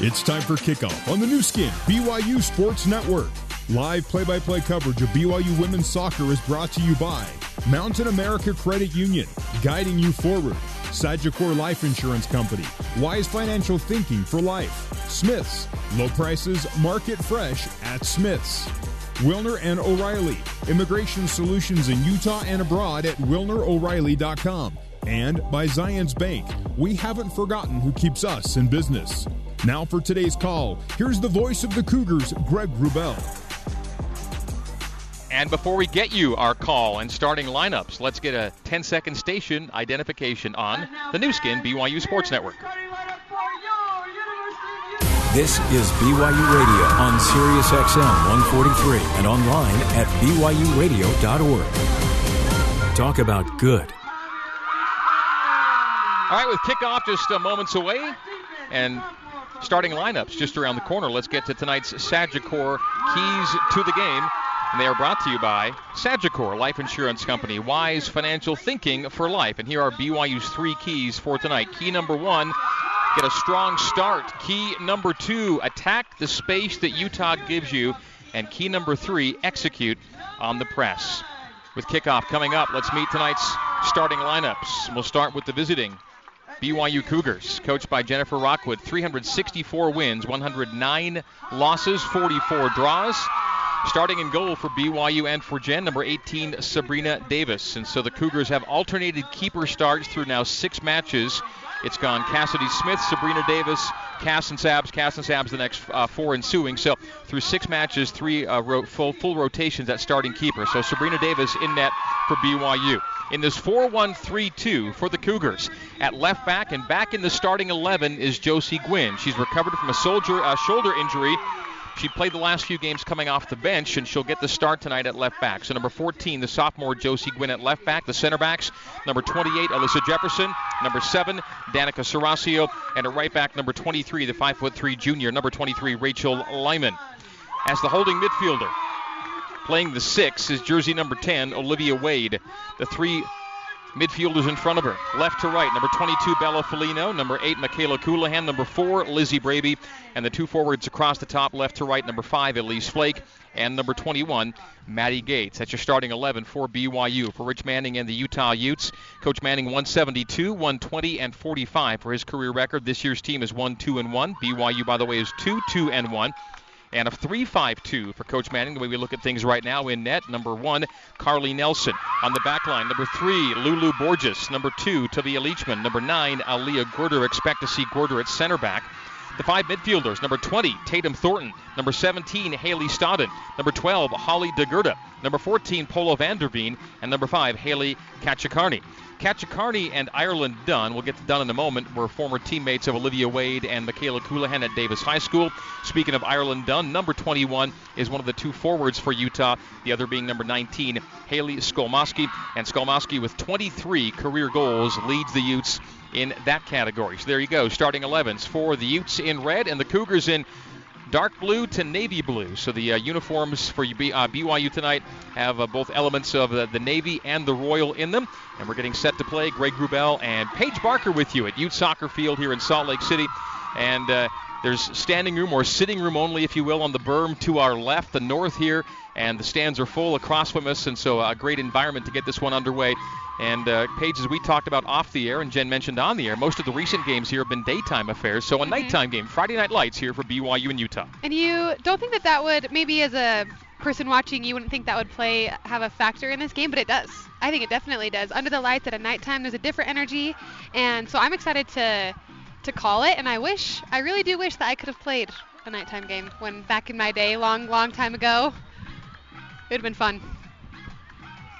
It's time for kickoff on the Nu Skin BYU Sports Network. Live play by play coverage of BYU women's soccer is brought to you by Mountain America Credit Union, guiding you forward. Sagicor Life Insurance Company, Wise Financial Thinking for Life, Smith's, low prices, market fresh at Smith's. Wilner and O'Reilly, immigration solutions in Utah and abroad at wilnero'reilly.com. And by Zions Bank, we haven't forgotten who keeps us in business. Now for today's call, here's the voice of the Cougars, Greg Wrubell. And before we get you our call and starting lineups, let's get a 10 second station identification on the Nu Skin BYU Sports Network. This is BYU Radio on Sirius XM 143 and online at BYURadio.org. Talk about good. All right, with kickoff just uh, moments away and starting lineups just around the corner, let's get to tonight's Sagicor keys to the game. And they are brought to you by Sagicor Life Insurance Company, wise financial thinking for life. And here are BYU's three keys for tonight. Key number one, get a strong start. Key number two, attack the space that Utah gives you. And key number three, execute on the press. With kickoff coming up, let's meet tonight's starting lineups. We'll start with the visiting BYU Cougars, coached by Jennifer Rockwood. 364 wins, 109 losses, 44 draws. Starting in goal for BYU and for Jen, number 18, Sabrina Davis. And so the Cougars have alternated keeper starts through now six matches. It's gone Cassidy Smith, Sabrina Davis, Cass and Sabs, Cass and Sabs the next uh, four ensuing. So through six matches, three uh, ro- full, full rotations at starting keeper. So Sabrina Davis in net for BYU. In this 4-1-3-2 for the Cougars, at left back and back in the starting 11 is Josie Gwynn. She's recovered from a soldier uh, shoulder injury she played the last few games coming off the bench, and she'll get the start tonight at left back. So number 14, the sophomore Josie Gwynn at left back. The center backs, number 28, Alyssa Jefferson. Number 7, Danica Serasio. And at right back, number 23, the 5'3 junior, number 23, Rachel Lyman. As the holding midfielder, playing the six is jersey number 10, Olivia Wade. The three midfielders in front of her, left to right. Number 22, Bella Felino. Number 8, Michaela Colohan. Number 4, Lizzie Braby. And the two forwards across the top, left to right. Number 5, Elise Flake. And number 21, Maddie Gates. That's your starting 11 for BYU. For Rich Manning and the Utah Utes, Coach Manning 172, 120, and 45 for his career record. This year's team is 1 2 and 1. BYU, by the way, is 2 2 and 1 and a 3-5-2 for Coach Manning. The way we look at things right now in net, number one, Carly Nelson on the back line. Number three, Lulu Borges. Number two, Tavia Leachman. Number nine, Aliyah Gorder. Expect to see Gorder at center back. The five midfielders, number 20, Tatum Thornton. Number 17, Haley Stodden. Number 12, Holly DeGurda. Number 14, Polo Vanderveen. And number 5, Haley Kachakarni. Kachakarni and Ireland Dunn, we'll get to Dunn in a moment, were former teammates of Olivia Wade and Michaela Colohan at Davis High School. Speaking of Ireland Dunn, number 21 is one of the two forwards for Utah, the other being number 19, Haley Skolmoski. And Skolmoski, with 23 career goals, leads the Utes in that category. So there you go, starting 11s for the Utes in red and the Cougars in dark blue to navy blue. So the uh, uniforms for uh, BYU tonight have uh, both elements of the navy and the royal in them. And we're getting set to play. Greg Wrubell and Paige Barker with you at Ute Soccer Field here in Salt Lake City. And uh, there's standing room or sitting room only, if you will, on the berm to our left, the north here, and the stands are full across from us, and so a great environment to get this one underway. And uh, Paige, as we talked about off the air, and Jen mentioned on the air, most of the recent games here have been daytime affairs. So a mm-hmm. nighttime game, Friday Night Lights here for BYU and Utah. And you don't think that that would maybe as a person watching, you wouldn't think that would play have a factor in this game, but it does. I think it definitely does. Under the lights at a nighttime, there's a different energy, and so I'm excited to to call it. And I wish, I really do wish that I could have played a nighttime game when back in my day, long, long time ago. It would have been fun.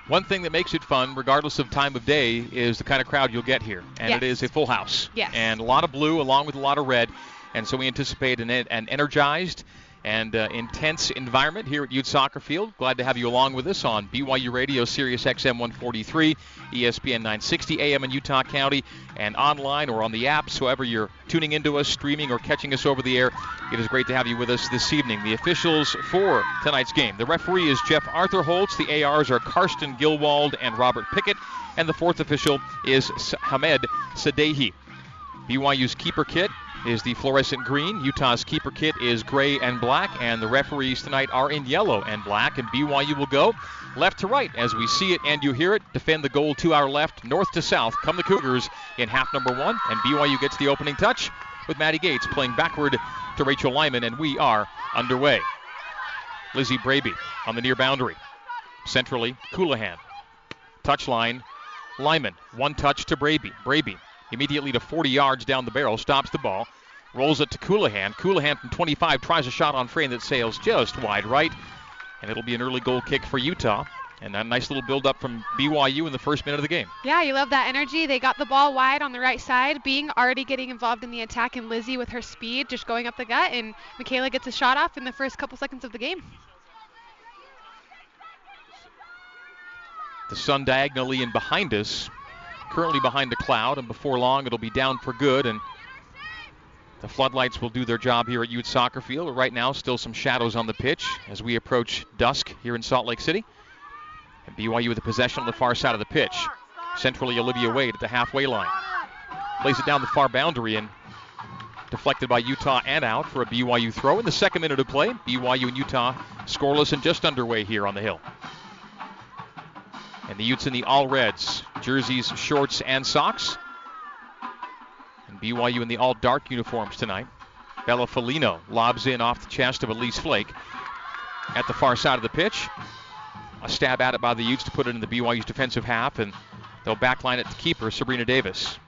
One thing that makes it fun, regardless of time of day, is the kind of crowd you'll get here. And yes. it is a full house. Yes. And a lot of blue along with a lot of red. And so we anticipate an, an energized and uh, intense environment here at Ute Soccer Field. Glad to have you along with us on BYU Radio, Sirius XM 143, ESPN 960 AM in Utah County, and online or on the apps. However, you're tuning into us, streaming, or catching us over the air, it is great to have you with us this evening. The officials for tonight's game the referee is Jeff Arthur Holtz, the ARs are Karsten Gilwald and Robert Pickett, and the fourth official is Hamed Sadehi. BYU's keeper kit is the fluorescent green. Utah's keeper kit is gray and black, and the referees tonight are in yellow and black. And BYU will go left to right as we see it and you hear it. Defend the goal to our left, north to south. Come the Cougars in half number one, and BYU gets the opening touch with Maddie Gates playing backward to Rachel Lyman, and we are underway. Lizzie Braby on the near boundary. Centrally, Colohan. Touchline, Lyman. One touch to Braby. Braby immediately to 40 yards down the barrel, stops the ball, rolls it to Colohan. Colohan from 25 tries a shot on frame that sails just wide right, and it'll be an early goal kick for Utah. And a nice little build up from BYU in the first minute of the game. Yeah, you love that energy. They got the ball wide on the right side, being already getting involved in the attack, and Lizzie with her speed just going up the gut, and Michaela gets a shot off in the first couple seconds of the game. The sun diagonally in behind us, currently behind the cloud, and before long it'll be down for good. And the floodlights will do their job here at Ute Soccer Field. Right now, still some shadows on the pitch as we approach dusk here in Salt Lake City. And BYU with the possession on the far side of the pitch. Centrally, Olivia Wade at the halfway line. Plays it down the far boundary and deflected by Utah and out for a BYU throw in the second minute of play. BYU and Utah scoreless and just underway here on the hill. And the Utes in the all reds, jerseys, shorts, and socks. And BYU in the all dark uniforms tonight. Bella Folino lobs in off the chest of Elise Flake at the far side of the pitch. A stab at it by the Utes to put it in the BYU's defensive half, and they'll backline it to keeper Sabrina Davis.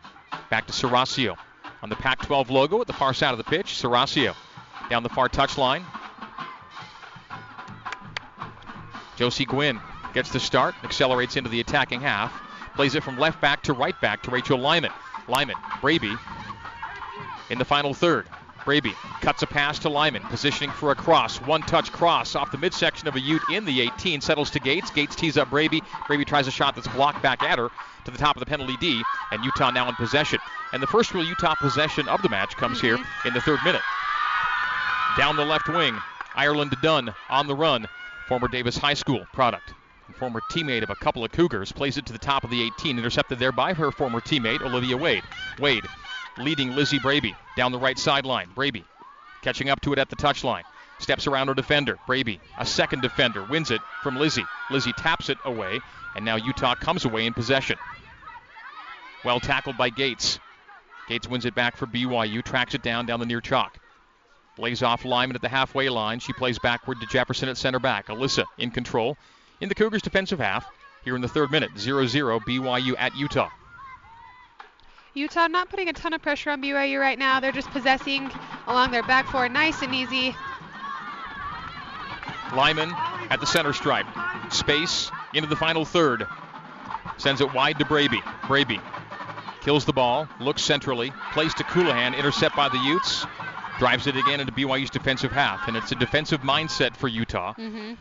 Back to Serasio on the Pac 12 logo at the far side of the pitch. Serasio down the far touchline. Josie Gwynn Gets the start, accelerates into the attacking half, plays it from left back to right back to Rachel Lyman. Lyman, Braby in the final third. Braby cuts a pass to Lyman, positioning for a cross. One touch cross off the midsection of a Ute in the 18, settles to Gates. Gates tees up Braby. Braby tries a shot that's blocked back at her to the top of the penalty D, and Utah now in possession. And the first real Utah possession of the match comes here mm-hmm. in the third minute. Down the left wing, Ireland Dunn on the run, former Davis High School product former teammate of a couple of Cougars, plays it to the top of the 18, intercepted there by her former teammate, Olivia Wade. Wade leading Lizzie Braby down the right sideline. Braby catching up to it at the touchline. Steps around her defender. Braby, a second defender, wins it from Lizzie. Lizzie taps it away, and now Utah comes away in possession. Well tackled by Gates. Gates wins it back for BYU, tracks it down down the near chalk. Lays off Lyman at the halfway line. She plays backward to Jefferson at center back. Alyssa in control in the Cougars' defensive half here in the third minute. 0 0 BYU at Utah. Utah not putting a ton of pressure on BYU right now. They're just possessing along their back four nice and easy. Lyman at the center stripe. Space into the final third. Sends it wide to Braby. Braby kills the ball, looks centrally, plays to Colohan, intercept by the Utes, drives it again into BYU's defensive half. And it's a defensive mindset for Utah. Mm-hmm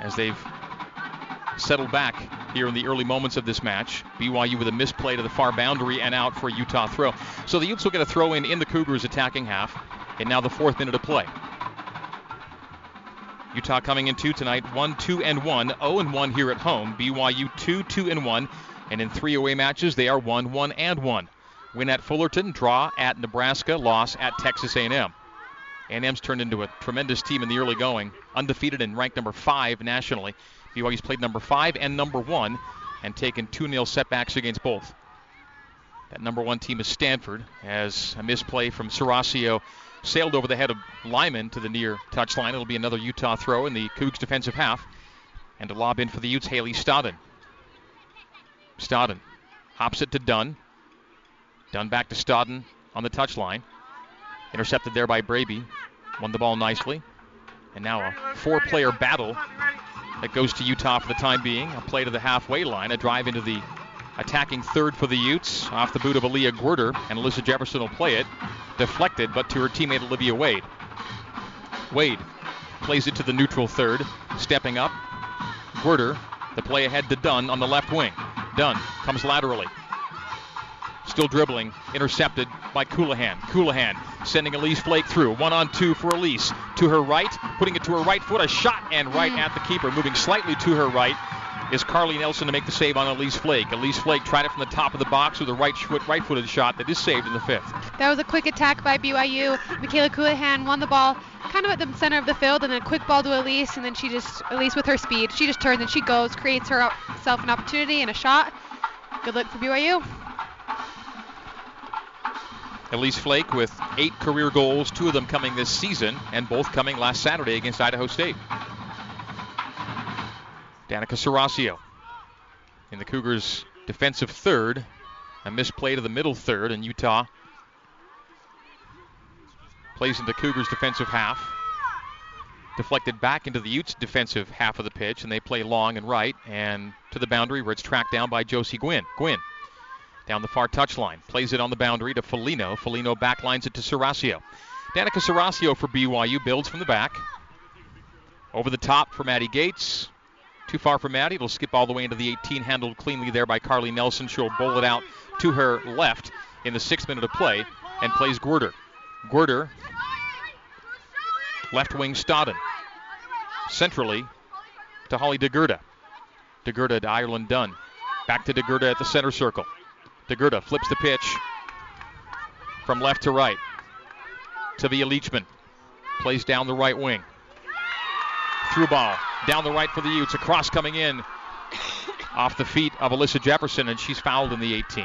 as they've settled back here in the early moments of this match. BYU with a misplay to the far boundary and out for a Utah throw. So the Utes will get a throw in in the Cougars' attacking half, and now the fourth minute of play. Utah coming in two tonight, 1 2 and 1, 0 and 1 here at home. BYU 2 2 and 1, and in three away matches they are 1 1 and 1. Win at Fullerton, draw at Nebraska, loss at Texas A&M. A&M's turned into a tremendous team in the early going, undefeated and ranked number five nationally. BYU's played number five and number one and taken 2-0 setbacks against both. That number one team is Stanford, as a misplay from Serasio sailed over the head of Lyman to the near touchline. It'll be another Utah throw in the Cougs defensive half. And a lob in for the Utes, Haley Stodden. Stodden hops it to Dunn. Dunn back to Stodden on the touchline. Intercepted there by Braby. Won the ball nicely. And now a four player battle that goes to Utah for the time being. A play to the halfway line, a drive into the attacking third for the Utes off the boot of Aaliyah Gwerder, and Alyssa Jefferson will play it. Deflected, but to her teammate Olivia Wade. Wade plays it to the neutral third, stepping up. Gwerder, the play ahead to Dunn on the left wing. Dunn comes laterally, Still dribbling, intercepted by Colohan. Colohan sending Elise Flake through. One on two for Elise. To her right, putting it to her right foot, a shot and right at the keeper, moving slightly to her right. is Carly Nelson to make the save on Elise Flake. Elise Flake tried it from the top of the box with a right foot, right-footed shot that is saved in the fifth. That was a quick attack by BYU. Michaela Colohan won the ball kind of at the center of the field, and then a quick ball to Elise, and then she just, Elise with her speed, she just turns and she goes, creates herself an opportunity and a shot. Good luck for BYU. Elise Flake with eight career goals, two of them coming this season, and both coming last Saturday against Idaho State. Danica Serasio in the Cougars' defensive third. A misplay to the middle third, and Utah plays into the Cougars' defensive half. Deflected back into the Utes' defensive half of the pitch, and they play long and right and to the boundary where it's tracked down by Josie Gwynn. Gwynn down the far touchline. Plays it on the boundary to Felino. Felino backlines it to Serasio. Danica Serasio for BYU builds from the back. Over the top for Maddie Gates. Too far for Maddie. It'll skip all the way into the 18, handled cleanly there by Carly Nelson. She'll bowl it out to her left in the sixth minute of play and plays Guerder. Guerder, left wing Stodden. Centrally to Holly DeGurda. DeGurda to Ireland Dunn. Back to DeGurda at the center circle. DeGurda flips the pitch from left to right. Tavia Leachman plays down the right wing. Through ball down the right for the Utes. A cross coming in off the feet of Alyssa Jefferson, and she's fouled in the 18.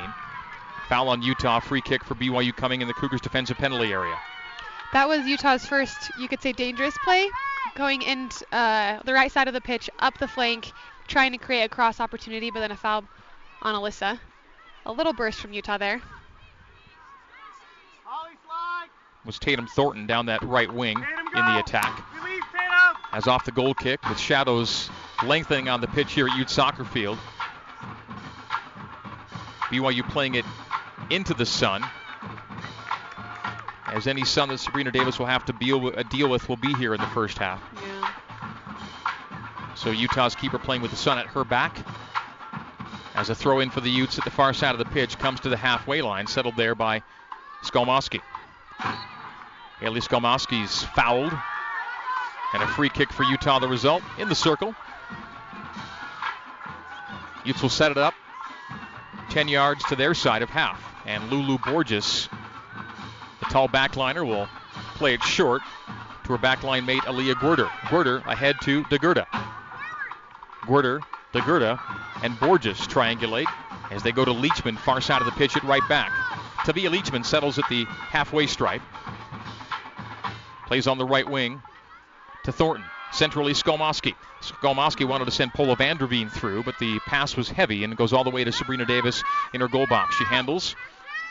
Foul on Utah. Free kick for BYU coming in the Cougars' defensive penalty area. That was Utah's first, you could say, dangerous play, going in uh, the right side of the pitch, up the flank, trying to create a cross opportunity, but then a foul on Alyssa. A little burst from Utah there. Was Tatum Thornton down that right wing in the attack. As off the goal kick with shadows lengthening on the pitch here at Ute Soccer Field. BYU playing it into the sun. As any sun that Sabrina Davis will have to deal with, uh, deal with will be here in the first half. Yeah. So Utah's keeper playing with the sun at her back. As a throw in for the Utes at the far side of the pitch comes to the halfway line, settled there by Skolmoski. Haley Skolmoski's fouled. And a free kick for Utah, the result in the circle. Utes will set it up 10 yards to their side of half. And Lulu Borges, the tall backliner, will play it short to her backline mate Aaliyah Guerder. Guerder ahead to DeGurda. Guerder, DeGurda, and Borges triangulate as they go to Leachman, far side of the pitch at right back. Tavia Leachman settles at the halfway stripe. Plays on the right wing to Thornton. Centrally, Skolmoski. Skolmoski wanted to send Paula Vanderveen through, but the pass was heavy and it goes all the way to Sabrina Davis in her goal box. She handles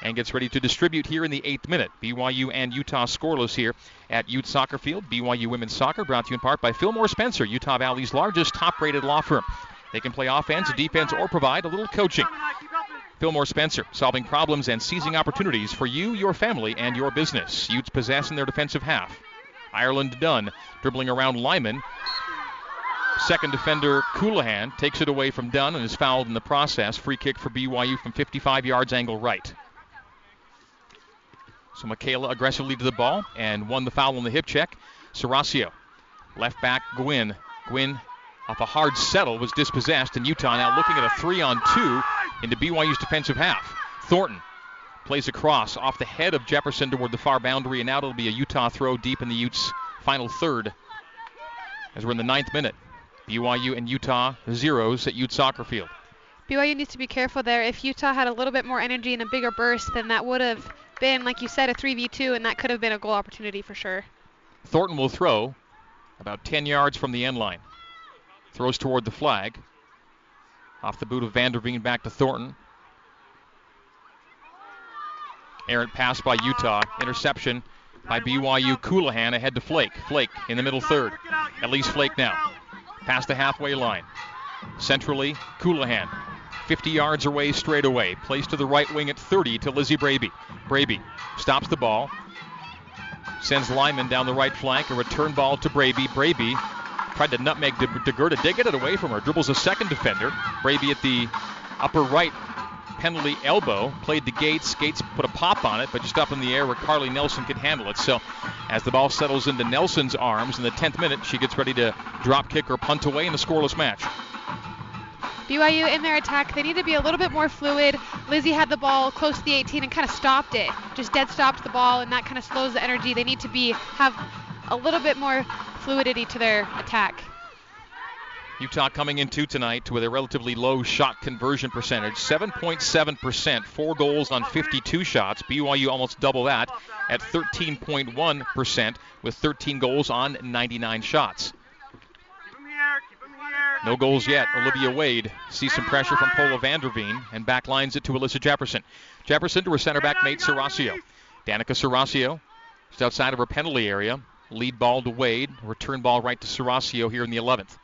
and gets ready to distribute here in the eighth minute. BYU and Utah scoreless here at Ute Soccer Field. BYU Women's Soccer brought to you in part by Fillmore Spencer, Utah Valley's largest top rated law firm. They can play offense, defense, or provide a little coaching. Fillmore Spencer, solving problems and seizing opportunities for you, your family, and your business. Utes possess in their defensive half. Ireland Dunn dribbling around Lyman. Second defender Colohan takes it away from Dunn and is fouled in the process. Free kick for BYU from 55 yards angle right. So Michaela aggressively to the ball and won the foul on the hip check. Serasio, left back Gwynn. Gwynn off a hard settle was dispossessed, and Utah now looking at a three on two into BYU's defensive half. Thornton plays across off the head of Jefferson toward the far boundary, and now it'll be a Utah throw deep in the Utes' final third. As we're in the ninth minute, BYU and Utah zeros at Ute Soccer Field. BYU needs to be careful there. If Utah had a little bit more energy and a bigger burst, then that would have been, like you said, a 3v2, and that could have been a goal opportunity for sure. Thornton will throw about 10 yards from the end line. Throws toward the flag. Off the boot of Vanderveen back to Thornton. Errant pass by Utah. Interception by BYU. Colohan ahead to Flake. Flake in the middle third. At least Flake now. Past the halfway line. Centrally, Colohan. 50 yards away straight away. Placed to the right wing at 30 to Lizzie Braby. Braby stops the ball. Sends Lyman down the right flank. A return ball to Braby. Braby tried to nutmeg De- DeGurda. Did get it away from her. Dribbles a second defender. Braby at the upper right penalty elbow. Played to Gates. Gates put a pop on it, but just up in the air where Carly Nelson could handle it. So as the ball settles into Nelson's arms in the 10th minute, she gets ready to drop kick or punt away in the scoreless match. BYU in their attack, they need to be a little bit more fluid. Lizzie had the ball close to the 18 and kind of stopped it, just dead stopped the ball, and that kind of slows the energy. They need to be have a little bit more fluidity to their attack. Utah coming in into tonight with a relatively low shot conversion percentage, 7.7%, four goals on 52 shots. BYU almost double that at 13.1% with 13 goals on 99 shots. No goals yet. Olivia Wade sees some pressure from Paula Vanderveen and backlines it to Alyssa Jefferson. Jefferson to her center back mate Serasio. Danica Serasio just outside of her penalty area. Lead ball to Wade. Return ball right to Serasio here in the 11th.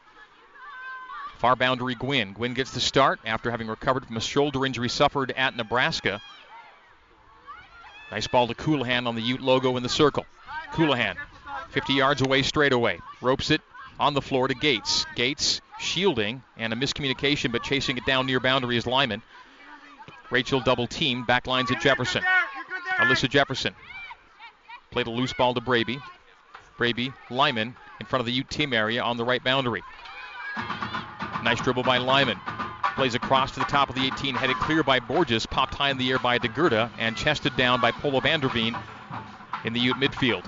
Far boundary Gwynn. Gwynn gets the start after having recovered from a shoulder injury suffered at Nebraska. Nice ball to Colohan on the Ute logo in the circle. Colohan, 50 yards away straight away. Ropes it on the floor to Gates. Gates shielding and a miscommunication, but chasing it down near boundary is Lyman. Rachel double team, backlines at Jefferson. Alyssa Jefferson played a loose ball to Braby. Braby, Lyman in front of the Ute team area on the right boundary. Nice dribble by Lyman. Plays across to the top of the 18, headed clear by Borges, popped high in the air by DeGurda, and chested down by Polo Vanderveen in the Ute midfield.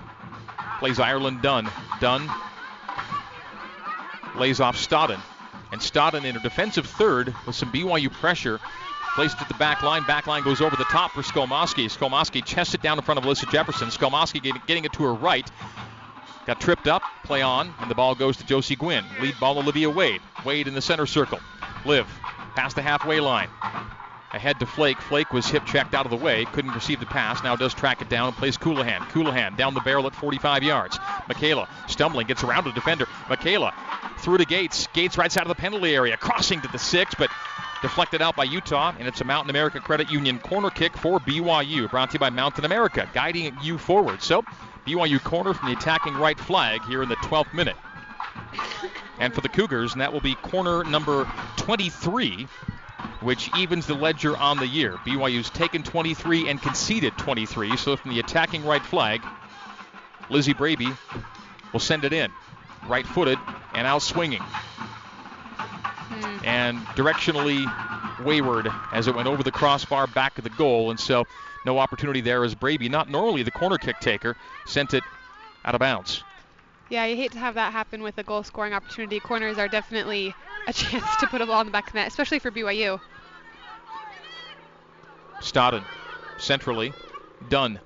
Plays Ireland Dunn. Dunn lays off Stodden. And Stodden in a defensive third with some BYU pressure. Placed at the back line. Back line goes over the top for Skolmoski. Skolmoski chested down in front of Alyssa Jefferson. Skolmoski getting it to her right. Got tripped up, play on, and the ball goes to Josie Gwynn. Lead ball Olivia Wade. Wade in the center circle. Live past the halfway line. Ahead to Flake. Flake was hip checked out of the way, couldn't receive the pass. Now does track it down and plays Colohan. Colohan down the barrel at 45 yards. Michaela stumbling, gets around a defender. Michaela through to Gates. Gates right side of the penalty area, crossing to the six, but deflected out by Utah, and it's a Mountain America Credit Union corner kick for BYU, brought to you by Mountain America, guiding you forward. So BYU corner from the attacking right flag here in the 12th minute. And for the Cougars, and that will be corner number 23, which evens the ledger on the year. BYU's taken 23 and conceded 23, so from the attacking right flag, Lizzie Braby will send it in. Right footed and out swinging. Mm. And directionally wayward as it went over the crossbar back of the goal. And so no opportunity there as Braby, not normally the corner kick taker, sent it out of bounds. Yeah, you hate to have that happen with a goal scoring opportunity. Corners are definitely a chance to put a ball in the back of the net, especially for BYU. Stodden, centrally, Dunn.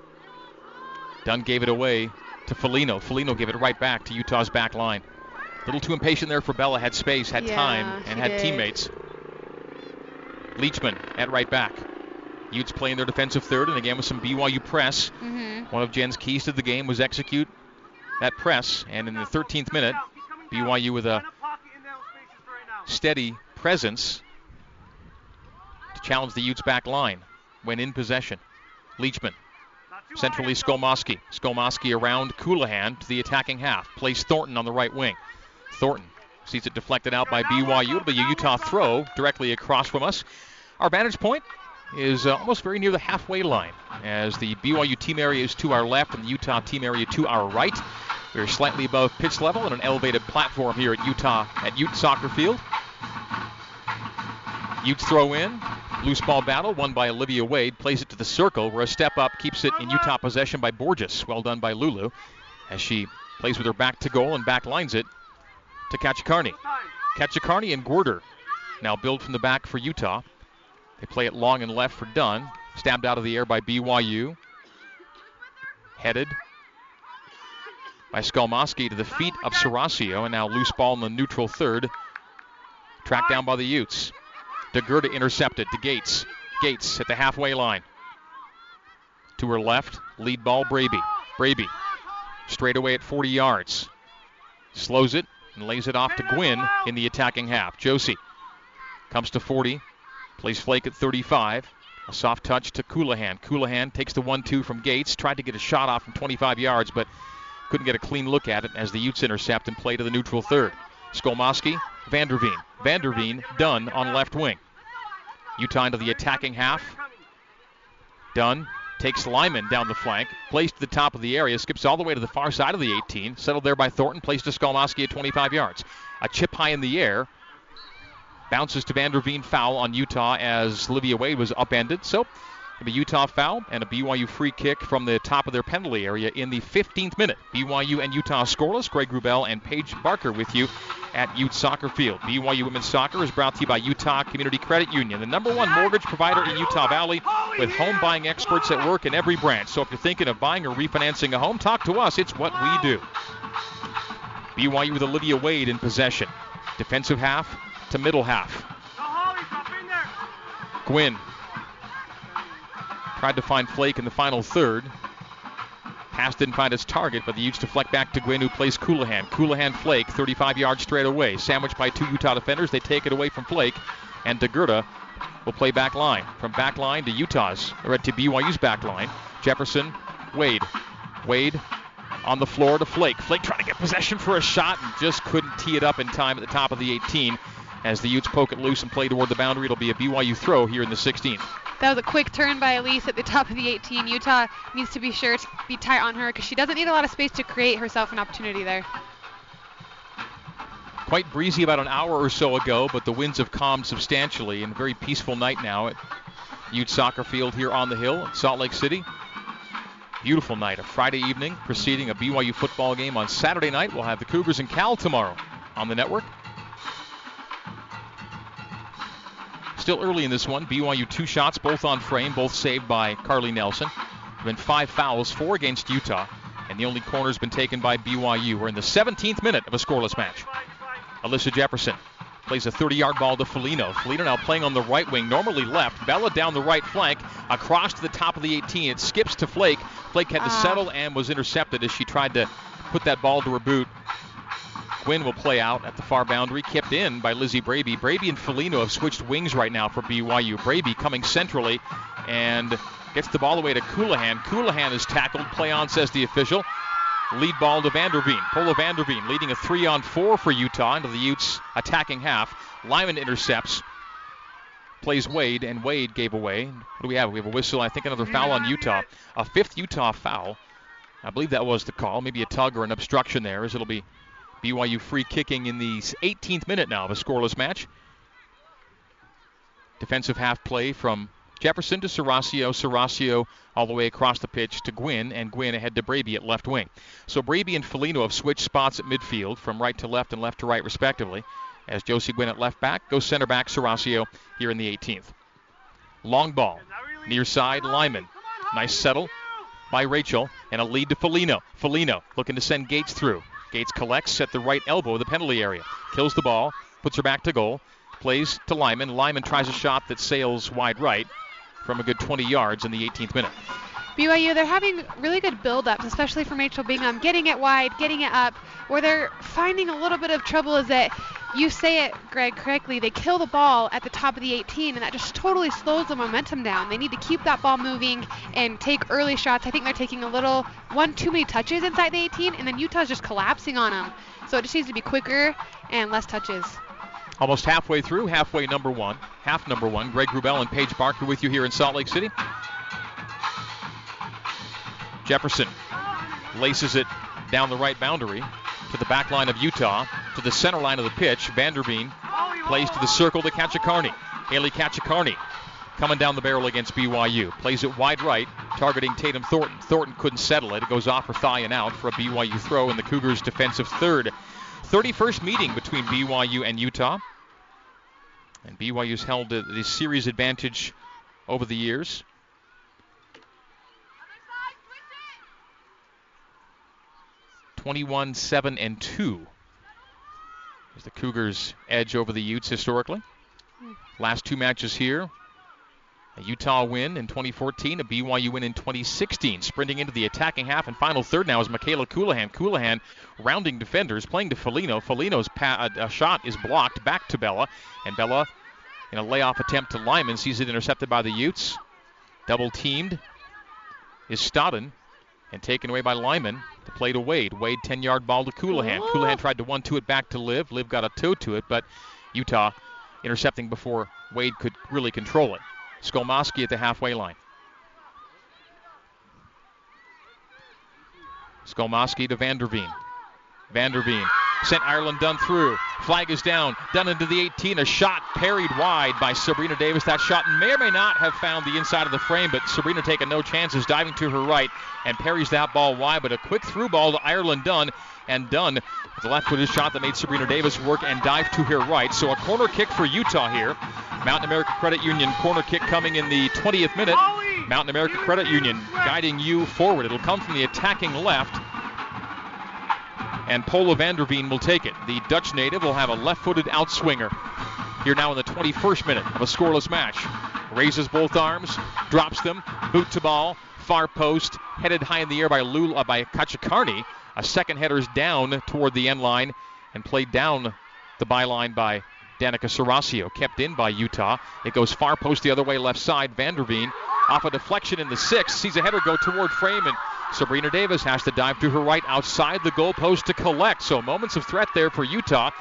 Dunn gave it away to Felino. Felino gave it right back to Utah's back line. A little too impatient there for Bella. Had space, had yeah, time, and had did. teammates. Leachman at right back. Utes playing their defensive third, and again with some BYU press. Mm-hmm. One of Jen's keys to the game was execute that press, and in the 13th minute, BYU with a steady presence to challenge the Utes back line when in possession. Leachman. Centrally, Skolmoski. Skolmoski around Colohan to the attacking half. Plays Thornton on the right wing. Thornton sees it deflected out by BYU. It'll be a Utah throw directly across from us. Our vantage point is uh, almost very near the halfway line as the BYU team area is to our left and the Utah team area to our right. We're slightly above pitch level on an elevated platform here at Utah at Ute Soccer Field. Utes throw in. Loose ball battle won by Olivia Wade. Plays it to the circle where a step up keeps it in Utah possession by Borges. Well done by Lulu as she plays with her back to goal and back lines it to Kachakarni. Kachakarni and Gorder now build from the back for Utah. They play it long and left for Dunn. Stabbed out of the air by BYU. Headed by Skolmoski to the feet of Serasio, and now loose ball in the neutral third. Tracked down by the Utes. DeGurda intercepted to Gates. Gates at the halfway line. To her left, lead ball Braby. Braby straight away at 40 yards. Slows it and lays it off to Gwynn in the attacking half. Josie comes to 40, plays Flake at 35. A soft touch to Colohan. Colohan takes the 1 2 from Gates. Tried to get a shot off from 25 yards, but couldn't get a clean look at it as the Utes intercept and play to the neutral third. Skolmoski, Vanderveen. Vanderveen, Dunn on left wing. Utah into the attacking half. Dunn takes Lyman down the flank, plays to the top of the area, skips all the way to the far side of the 18, settled there by Thornton, plays to Skolmoski at 25 yards. A chip high in the air Bounces to Vanderveen foul on Utah as Olivia Wade was upended. So a Utah foul and a BYU free kick from the top of their penalty area in the 15th minute. BYU and Utah scoreless. Greg Wrubell and Paige Barker with you at Ute Soccer Field. BYU Women's Soccer is brought to you by Utah Community Credit Union, the number one mortgage provider in Utah Valley with home buying experts at work in every branch. So if you're thinking of buying or refinancing a home, talk to us. It's what we do. BYU with Olivia Wade in possession. Defensive half to middle half. Gwynn tried to find Flake in the final third. Pass didn't find its target, but the Utes deflect back to Gwynn, who plays Colohan. Colohan Flake, 35 yards straight away. Sandwiched by two Utah defenders. They take it away from Flake, and DeGurda will play back line. From back line to Utah's, or to BYU's back line. Jefferson, Wade. Wade on the floor to Flake. Flake trying to get possession for a shot and just couldn't tee it up in time at the top of the 18. As the Utes poke it loose and play toward the boundary, it'll be a BYU throw here in the 16th. That was a quick turn by Elise at the top of the 18. Utah needs to be sure to be tight on her because she doesn't need a lot of space to create herself an opportunity there. Quite breezy about an hour or so ago, but the winds have calmed substantially and a very peaceful night now at Ute Soccer Field here on the hill in Salt Lake City. Beautiful night, a Friday evening preceding a BYU football game on Saturday night. We'll have the Cougars and Cal tomorrow on the network. Still early in this one. BYU two shots, both on frame, both saved by Carly Nelson. There have been five fouls, four against Utah, and the only corner has been taken by BYU. We're in the 17th minute of a scoreless match. Alyssa Jefferson plays a 30-yard ball to Felino. Felino now playing on the right wing, normally left. Bella down the right flank, across to the top of the 18. It skips to Flake. Flake had to uh. settle and was intercepted as she tried to put that ball to her boot. Gwynn will play out at the far boundary, kept in by Lizzie Braby. Braby and Felino have switched wings right now for BYU. Braby coming centrally and gets the ball away to Colohan. Colohan is tackled. Play on, says the official. Lead ball to Vanderveen. Pola Vanderveen leading a three on four for Utah into the Utes attacking half. Lyman intercepts. Plays Wade, and Wade gave away. What do we have? We have a whistle. I think another foul on Utah. A fifth Utah foul. I believe that was the call. Maybe a tug or an obstruction there, as it'll be BYU free kicking in the 18th minute now of a scoreless match. Defensive half play from Jefferson to Serasio, Serasio all the way across the pitch to Gwynn, and Gwynn ahead to Braby at left wing. So Braby and Felino have switched spots at midfield from right to left and left to right, respectively, as Josie Gwynn at left back goes center back Serasio here in the 18th. Long ball, near side, Lyman. Nice settle by Rachel, and a lead to Felino. Felino looking to send Gates through. Gates collects at the right elbow of the penalty area. Kills the ball, puts her back to goal, plays to Lyman. Lyman tries a shot that sails wide right from a good 20 yards in the 18th minute. BYU, they're having really good build-ups, especially from Rachel Bingham, getting it wide, getting it up. Where they're finding a little bit of trouble is that you say it, Greg, correctly. They kill the ball at the top of the 18, and that just totally slows the momentum down. They need to keep that ball moving and take early shots. I think they're taking a little, one too many touches inside the 18, and then Utah's just collapsing on them. So it just needs to be quicker and less touches. Almost halfway through, halfway number one, half number one. Greg Wrubell and Paige Barker with you here in Salt Lake City. Jefferson laces it down the right boundary to the back line of Utah, to the center line of the pitch. Vanderveen plays to the circle to Kachakarni. Haley Kachakarni coming down the barrel against BYU. Plays it wide right, targeting Tatum Thornton. Thornton couldn't settle it. It goes off her thigh and out for a BYU throw in the Cougars' defensive third. 31st meeting between BYU and Utah. And BYU's held the series advantage over the years. 21 7 and 2 is the Cougars' edge over the Utes historically. Last two matches here. A Utah win in 2014, a BYU win in 2016. Sprinting into the attacking half and final third now is Michaela Colohan. Colohan rounding defenders, playing to Felino. Felino's pa- a shot is blocked back to Bella, and Bella, in a layoff attempt to Lyman, sees it intercepted by the Utes. Double teamed is Stodden and taken away by Lyman to play to Wade. Wade 10 yard ball to Colohan. Whoa. Colohan tried to one two it back to Liv. Liv got a toe to it, but Utah intercepting before Wade could really control it. Skolmoski at the halfway line. Skolmoski to Vanderveen. Vanderveen sent Ireland Dunn through. Flag is down. Down into the 18. A shot parried wide by Sabrina Davis. That shot may or may not have found the inside of the frame, but Sabrina taking no chances, diving to her right and parries that ball wide. But a quick through ball to Ireland Dunn. And Dunn with a left footed shot that made Sabrina Davis work and dive to her right. So a corner kick for Utah here. Mountain America Credit Union corner kick coming in the 20th minute. Mountain America Credit Union guiding you forward. It'll come from the attacking left and Pola Vanderveen will take it. The Dutch native will have a left-footed outswinger. Here now in the 21st minute of a scoreless match. Raises both arms, drops them, boot to ball, far post, headed high in the air by Lula uh, by Kachakarni. A second header is down toward the end line and played down the byline by Danica Serasio. Kept in by Utah. It goes far post the other way, left side. Vanderveen off a deflection in the sixth. Sees a header go toward frame and Sabrina Davis has to dive to her right outside the goalpost to collect. So moments of threat there for Utah.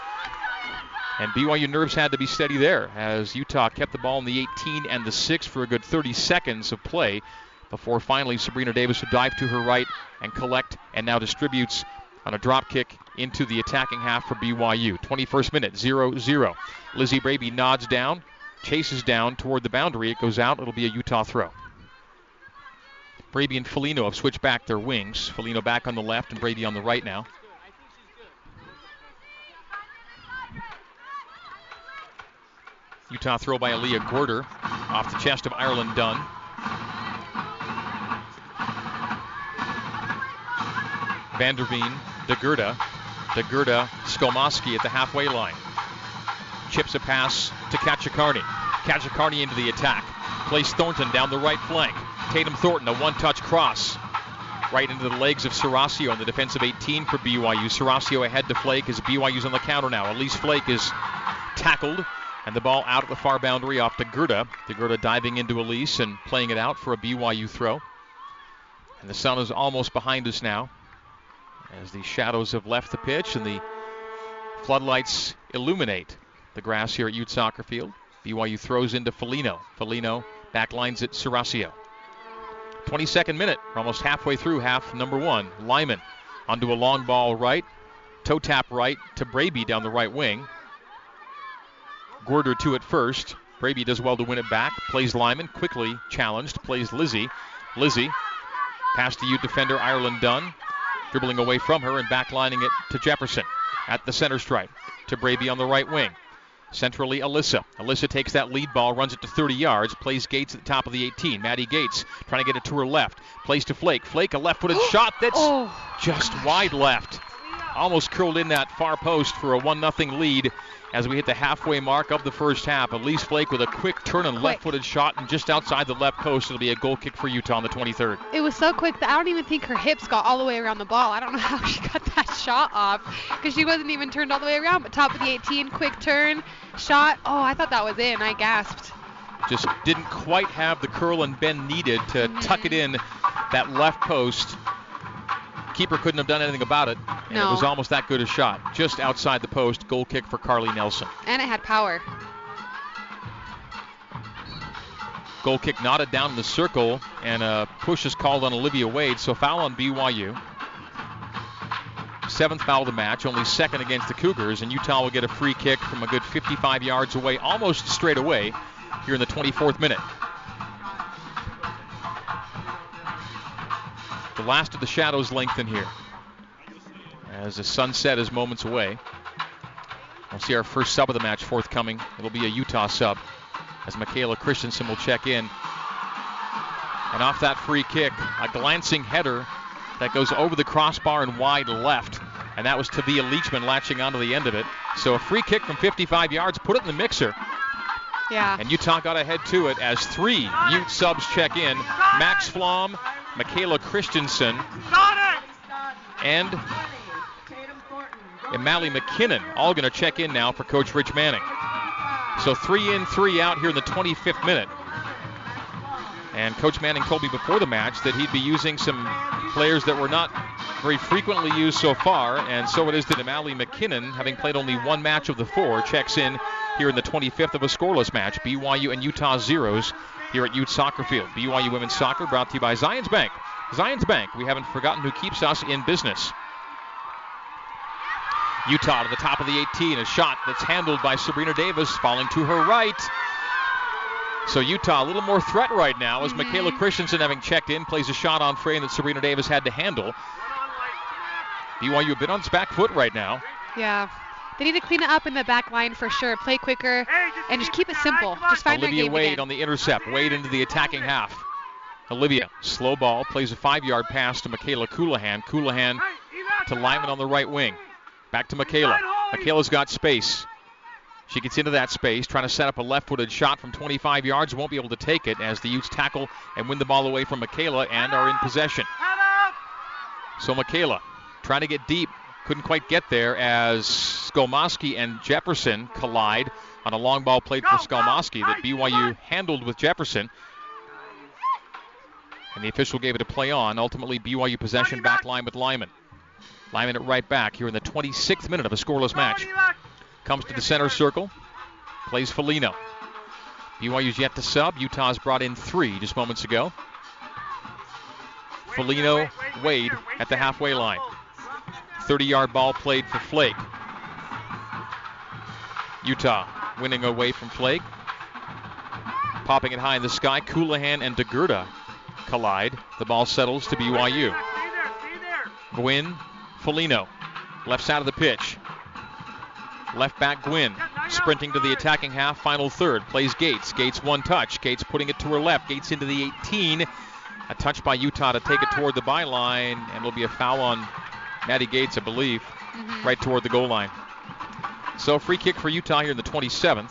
And BYU nerves had to be steady there as Utah kept the ball in the 18 and the 6 for a good 30 seconds of play before finally Sabrina Davis would dive to her right and collect and now distributes on a drop kick into the attacking half for BYU. 21st minute, 0 0. Lizzie Braby nods down, chases down toward the boundary. It goes out. It'll be a Utah throw. Braby and Felino have switched back their wings. Felino back on the left and Braby on the right now. Utah throw by Aaliyah Gorder off the chest of Ireland Dunn. Vanderveen, DeGurda, DeGurda, Skolmoski at the halfway line. Chips a pass to Kachakarni. Kachakarni into the attack. Plays Thornton down the right flank. Tatum Thornton, a one touch cross right into the legs of Serasio on the defensive 18 for BYU. Serasio ahead to Flake as BYU's on the counter now. Elise Flake is tackled and the ball out at the far boundary off to Gerda. Gerda diving into Elise and playing it out for a BYU throw. And the sun is almost behind us now as the shadows have left the pitch and the floodlights illuminate the grass here at Ute Soccer Field. BYU throws into Felino. Felino backlines at Serasio. 22nd minute. Almost halfway through half number one. Lyman onto a long ball right. Toe tap right to Braby down the right wing. Gorder to it first. Braby does well to win it back. Plays Lyman. Quickly challenged. Plays Lizzie. Lizzie. Pass to you defender Ireland Dunn. Dribbling away from her and backlining it to Jefferson at the center stripe. To Braby on the right wing. Centrally, Alyssa. Alyssa takes that lead ball, runs it to 30 yards, plays Gates at the top of the 18. Maddie Gates trying to get it to her left. Plays to Flake. Flake, a left footed shot that's oh, just gosh. wide left. Almost curled in that far post for a 1 0 lead as we hit the halfway mark of the first half. Elise Flake with a quick turn and left footed shot, and just outside the left post, it'll be a goal kick for Utah on the 23rd. It was so quick that I don't even think her hips got all the way around the ball. I don't know how she got that shot off because she wasn't even turned all the way around, but top of the 18, quick turn, shot. Oh, I thought that was in. I gasped. Just didn't quite have the curl and bend needed to mm-hmm. tuck it in that left post keeper couldn't have done anything about it. And no. it was almost that good a shot. Just outside the post, goal kick for Carly Nelson. And it had power. Goal kick knotted down in the circle, and a push is called on Olivia Wade, so foul on BYU. Seventh foul of the match, only second against the Cougars, and Utah will get a free kick from a good 55 yards away, almost straight away, here in the 24th minute. The last of the shadows lengthen here. As the sunset is moments away. We'll see our first sub of the match forthcoming. It'll be a Utah sub as Michaela Christensen will check in. And off that free kick, a glancing header that goes over the crossbar and wide left. And that was Tavia Leachman latching onto the end of it. So a free kick from 55 yards, put it in the mixer. Yeah. And Utah got ahead to it as three Ute subs check in. Max Flom, Michaela Christensen, and Mally McKinnon, all going to check in now for Coach Rich Manning. So three in, three out here in the 25th minute. And Coach Manning told me before the match that he'd be using some players that were not very frequently used so far, and so it is that Mally McKinnon, having played only one match of the four, checks in here in the 25th of a scoreless match. BYU and Utah zeros here at Ute Soccer Field. BYU Women's Soccer brought to you by Zions Bank. Zions Bank, we haven't forgotten who keeps us in business. Utah to the top of the 18. A shot that's handled by Sabrina Davis, falling to her right. So Utah a little more threat right now as Mhm. Michaela Christensen, having checked in, plays a shot on frame that Sabrina Davis had to handle. BYU a bit on its back foot right now. Yeah. They need to clean it up in the back line for sure. Play quicker and just keep it simple. Just find Olivia their game Wade again. on the intercept. Wade into the attacking half. Olivia, slow ball, plays a five yard pass to Michaela Colohan. Colohan to Lyman on the right wing. Back to Michaela. Michaela's got space. She gets into that space, trying to set up a left footed shot from 25 yards. Won't be able to take it as the Utes tackle and win the ball away from Michaela and are in possession. So Michaela trying to get deep, couldn't quite get there as Skolmoski and Jefferson collide on a long ball played for Skolmoski that BYU handled with Jefferson. And the official gave it a play on. Ultimately, BYU possession back line with Lyman. Lyman at right back here in the 26th minute of a scoreless match. Comes to the center circle, plays Felino. BYU's yet to sub. Utah's brought in three just moments ago. Felino, Wade at the halfway line. 30 yard ball played for Flake. Utah winning away from Flake. Popping it high in the sky. Colohan and DeGurda collide. The ball settles to BYU. Gwynn, Felino, left side of the pitch. Left back Gwynn, sprinting to the attacking half, final third. Plays Gates. Gates one touch. Gates putting it to her left. Gates into the 18. A touch by Utah to take it toward the byline, and it'll be a foul on Maddie Gates, I believe, mm-hmm. right toward the goal line. So free kick for Utah here in the 27th.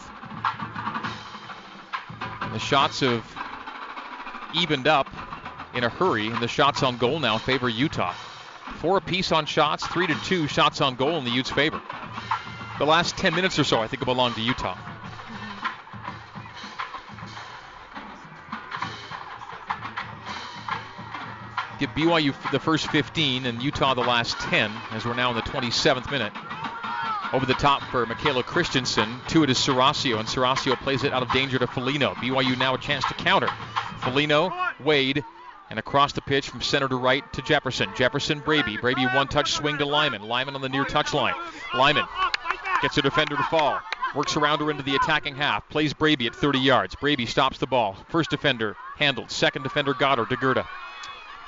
And the shots have evened up in a hurry, and the shots on goal now favor Utah. Four apiece on shots, three to two shots on goal in the Utes' favor. The last 10 minutes or so, I think, it belong to Utah. Give BYU the first 15 and Utah the last 10 as we're now in the 27th minute. Over the top for Michaela Christensen. To it is Serasio, and Serasio plays it out of danger to Felino. BYU now a chance to counter. Felino, Wade, and across the pitch from center to right to Jefferson. Jefferson, Braby. Braby one touch swing to Lyman. Lyman on the near touch line. Lyman gets a defender to fall. Works around her into the attacking half. Plays Braby at 30 yards. Braby stops the ball. First defender handled. Second defender got her. DeGurda.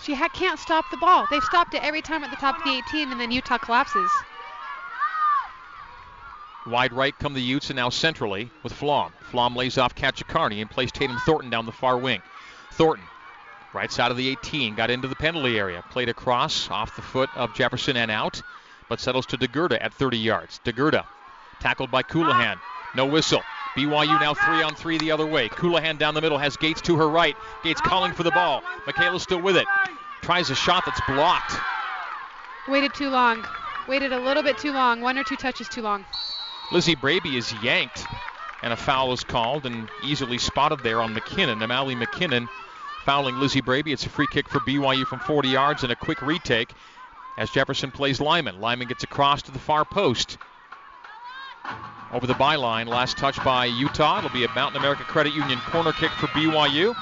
She ha- can't stop the ball. They've stopped it every time at the top of the 18, and then Utah collapses. Wide right come the Utes, and now centrally with Flom. Flom lays off Kachakarni and plays Tatum Thornton down the far wing. Thornton, right side of the 18, got into the penalty area. Played across off the foot of Jefferson and out, but settles to DeGurda at 30 yards. DeGurda, tackled by Colohan. No whistle. BYU now three on three the other way. Colohan down the middle has Gates to her right. Gates calling for the ball. Michaela's still with it. Tries a shot that's blocked. Waited too long. Waited a little bit too long. One or two touches too long. Lizzie Braby is yanked, and a foul is called and easily spotted there on McKinnon. Amali McKinnon fouling Lizzie Braby. It's a free kick for BYU from 40 yards and a quick retake as Jefferson plays Lyman. Lyman gets across to the far post. Over the byline, last touch by Utah. It'll be a Mountain America Credit Union corner kick for BYU.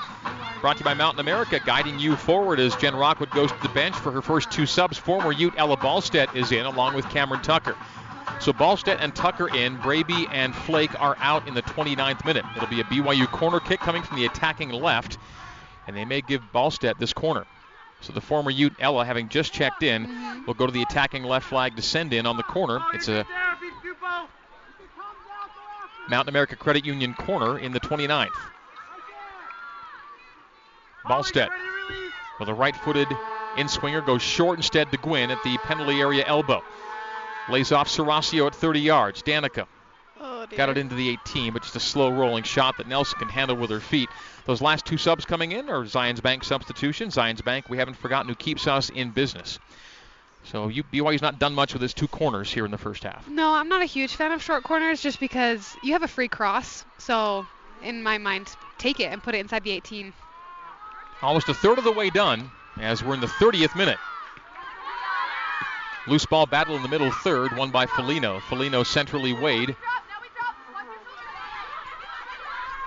Brought to you by Mountain America, guiding you forward as Jen Rockwood goes to the bench for her first two subs. Former Ute Ella Ballstedt is in, along with Cameron Tucker. So Ballstedt and Tucker in, Braby and Flake are out in the 29th minute. It'll be a BYU corner kick coming from the attacking left, and they may give Ballstedt this corner. So the former Ute Ella, having just checked in, will go to the attacking left flag to send in on the corner. It's a Mountain America Credit Union corner in the 29th. Ballstedt with a right-footed in-swinger goes short instead to Gwynn at the penalty area elbow. Lays off Serasio at 30 yards. Danica Oh, got it into the 18, but just a slow rolling shot that Nelson can handle with her feet. Those last two subs coming in are Zions Bank substitutions. Zions Bank, we haven't forgotten, who keeps us in business. So you, BYU's not done much with his two corners here in the first half. No, I'm not a huge fan of short corners just because you have a free cross. So, in my mind, take it and put it inside the 18. Almost a third of the way done as we're in the 30th minute. Loose ball battle in the middle third, won by Felino. Felino centrally Wade.